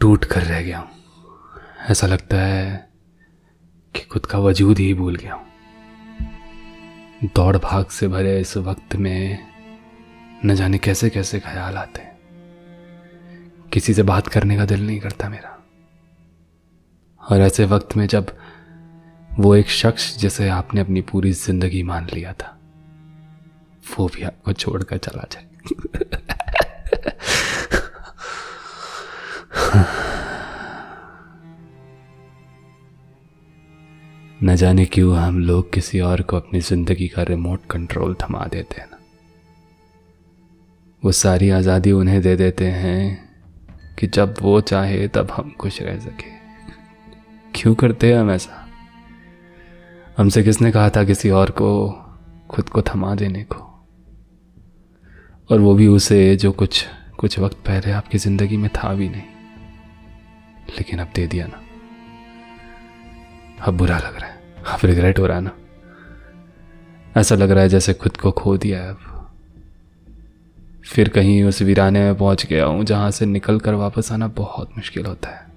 टूट कर रह गया हूँ। ऐसा लगता है कि खुद का वजूद ही भूल गया हूँ। दौड़ भाग से भरे इस वक्त में न जाने कैसे कैसे ख्याल आते हैं। किसी से बात करने का दिल नहीं करता मेरा। और ऐसे वक्त में जब वो एक शख्स जिसे आपने अपनी पूरी ज़िंदगी मान लिया था, वो भी आपको छोड़कर चला जाए। न जाने क्यों हम लोग किसी और को अपनी ज़िंदगी का रिमोट कंट्रोल थमा देते हैं वो सारी आज़ादी उन्हें दे देते हैं कि जब वो चाहे तब हम खुश रह सके। क्यों करते हैं हम ऐसा? हमसे किसने कहा था किसी और को खुद को थमा देने को? और वो भी उसे जो कुछ कुछ वक्त पहले आपकी ज़िंदगी में था भी नहीं। लेकिन अब दे दिया ना। अब बुरा लग रहा है। अब रिग्रेट हो रहा है ना? ऐसा लग रहा है जैसे खुद को खो दिया है अब। फिर कहीं उस वीराने में पहुँच गया हूँ, जहाँ से निकल कर वापस आना बहुत मुश्किल होता है।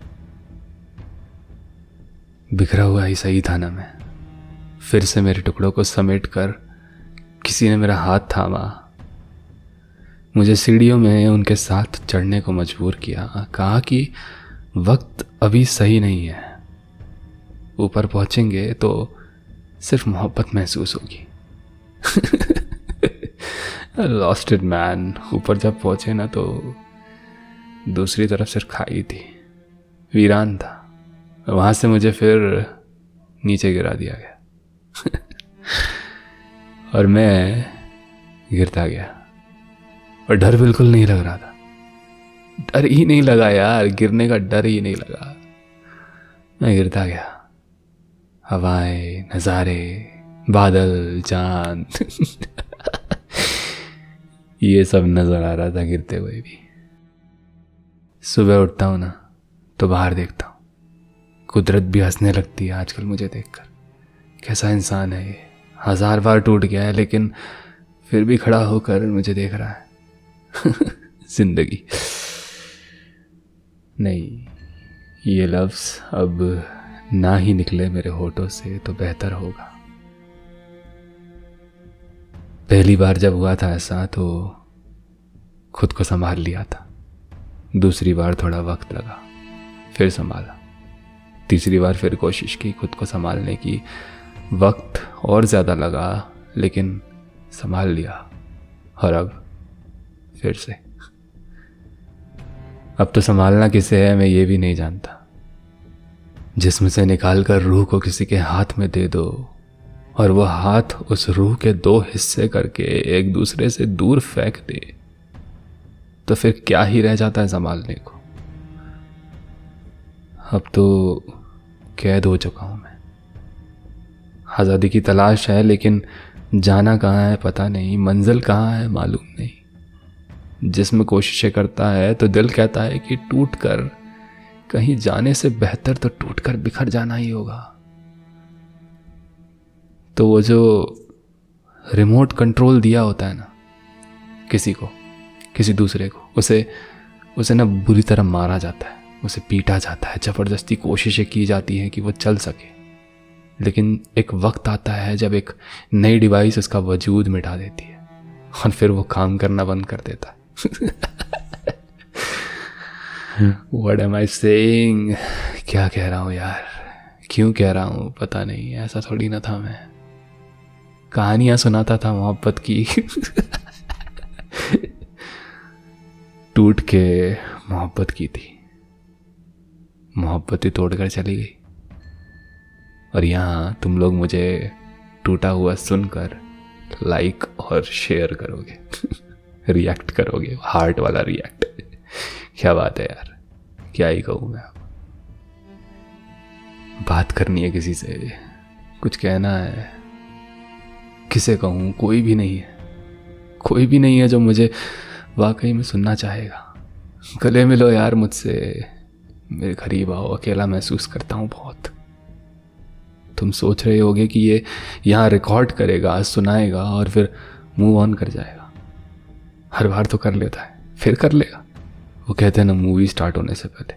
बिखरा हुआ ही सही था ना मैं। फिर से मेरे टुकड़ों को समेट कर किसी ने मेरा हाथ थामा। मुझे सीढ़ियों में उनके साथ चढ़ने को मजबूर किया। कहा कि वक्त अभी सही नहीं है। ऊपर पहुँचेंगे तो सिर्फ़ मोहब्बत महसूस होगी। लॉस्टेड मैन ऊपर जब पहुँचे ना तो दूसरी तरफ़ सिर्फ़ खाई थी। वीरान था। वहाँ से मुझे फिर नीचे गिरा दिया गया। और मैं गिरता गया। और डर बिल्कुल नहीं लग रहा था। डर ही नहीं लगा यार। गिरने का डर ही नहीं लगा। मैं गिरता गया। हवाएँ, नज़ारे, बादल, चाँद। ये सब नज़र आ रहा था गिरते हुए भी। सुबह उठता हूँ ना तो बाहर देखता हूँ। कुदरत भी हंसने लगती है आजकल मुझे देखकर। कैसा इंसान है ये। हज़ार बार टूट गया है, लेकिन फिर भी खड़ा होकर मुझे देख रहा है। ज़िंदगी। नहीं, ये लफ्ज अब ना ही निकले मेरे होठों से तो बेहतर होगा। पहली बार जब हुआ था ऐसा तो खुद को संभाल लिया था। दूसरी बार थोड़ा वक्त लगा, फिर संभाला। तीसरी बार फिर कोशिश की खुद को संभालने की। वक्त और ज़्यादा लगा, लेकिन संभाल लिया, और अब फिर से। अब तो संभालना किसे है, मैं ये भी नहीं जानता। जिसमें से निकाल कर रूह को किसी के हाथ में दे दो, और वो हाथ उस रूह के दो हिस्से करके एक दूसरे से दूर फेंक दे। तो फिर क्या ही रह जाता है संभालने को? अब तो कैद हो चुका हूँ मैं। आज़ादी की तलाश है, लेकिन जाना कहाँ है पता नहीं, मंजिल कहाँ है मालूम नहीं। जिसमें कोशिशें करता है तो दिल कहता है कि टूट कर कहीं जाने से बेहतर तो टूट कर बिखर जाना ही होगा। तो वो जो रिमोट कंट्रोल दिया होता है ना, किसी को, किसी दूसरे को, उसे उसे ना बुरी तरह मारा जाता है, उसे पीटा जाता है, ज़बरदस्ती कोशिशें की जाती हैं कि वो चल सके। लेकिन एक वक्त आता है जब एक नई डिवाइस उसका वजूद मिटा देती है, और फिर वो काम करना बंद कर देता है। वट एम आई सेइंग क्या कह रहा हूँ यार? क्यों कह रहा हूँ? पता नहीं, ऐसा थोड़ी ना था मैं। कहानियाँ सुनाता था मोहब्बत की। टूट के मोहब्बत की थी। मोहब्बत ही तोड़कर चली गई। और यहाँ तुम लोग मुझे टूटा हुआ सुनकर लाइक और शेयर करोगे। रिएक्ट करोगे। हार्ट वाला रिएक्ट क्या बात है यार। क्या ही कहूँ मैं बात करनी है किसी से। कुछ कहना है। किसे कहूँ? कोई भी नहीं है। कोई भी नहीं है जो मुझे वाकई में सुनना चाहेगा। गले मिलो यार मुझसे। मेरे करीब आओ। अकेला महसूस करता हूँ बहुत। तुम सोच रहे होगे कि ये यहाँ रिकॉर्ड करेगा सुनाएगा और फिर मूव ऑन कर जाएगा। हर बार तो कर लेता है। फिर कर लेगा। वो कहते हैं, ना मूवी स्टार्ट होने से पहले।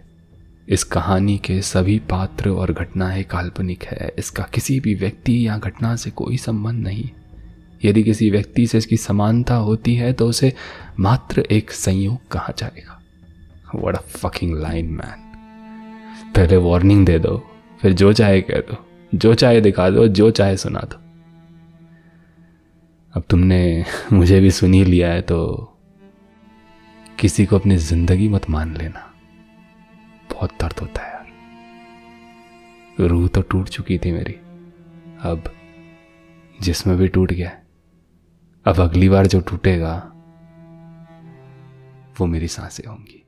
इस कहानी के सभी पात्र और घटनाएँ काल्पनिक है। इसका किसी भी व्यक्ति या घटना से कोई संबंध नहीं। यदि किसी व्यक्ति से इसकी समानता होती है तो उसे मात्र एक संयोग कहा जाएगा। What a fucking line man पहले वार्निंग दे दो, फिर जो चाहे कह दो। जो चाहे दिखा दो, जो चाहे सुना दो। अब तुमने मुझे भी सुनी लिया है तो किसी को अपनी ज़िंदगी मत मान लेना। बहुत दर्द होता है यार। रूह तो टूट चुकी थी मेरी। अब जिसमें भी टूट गया, अब अगली बार जो टूटेगा, वो मेरी साँसें होंगी।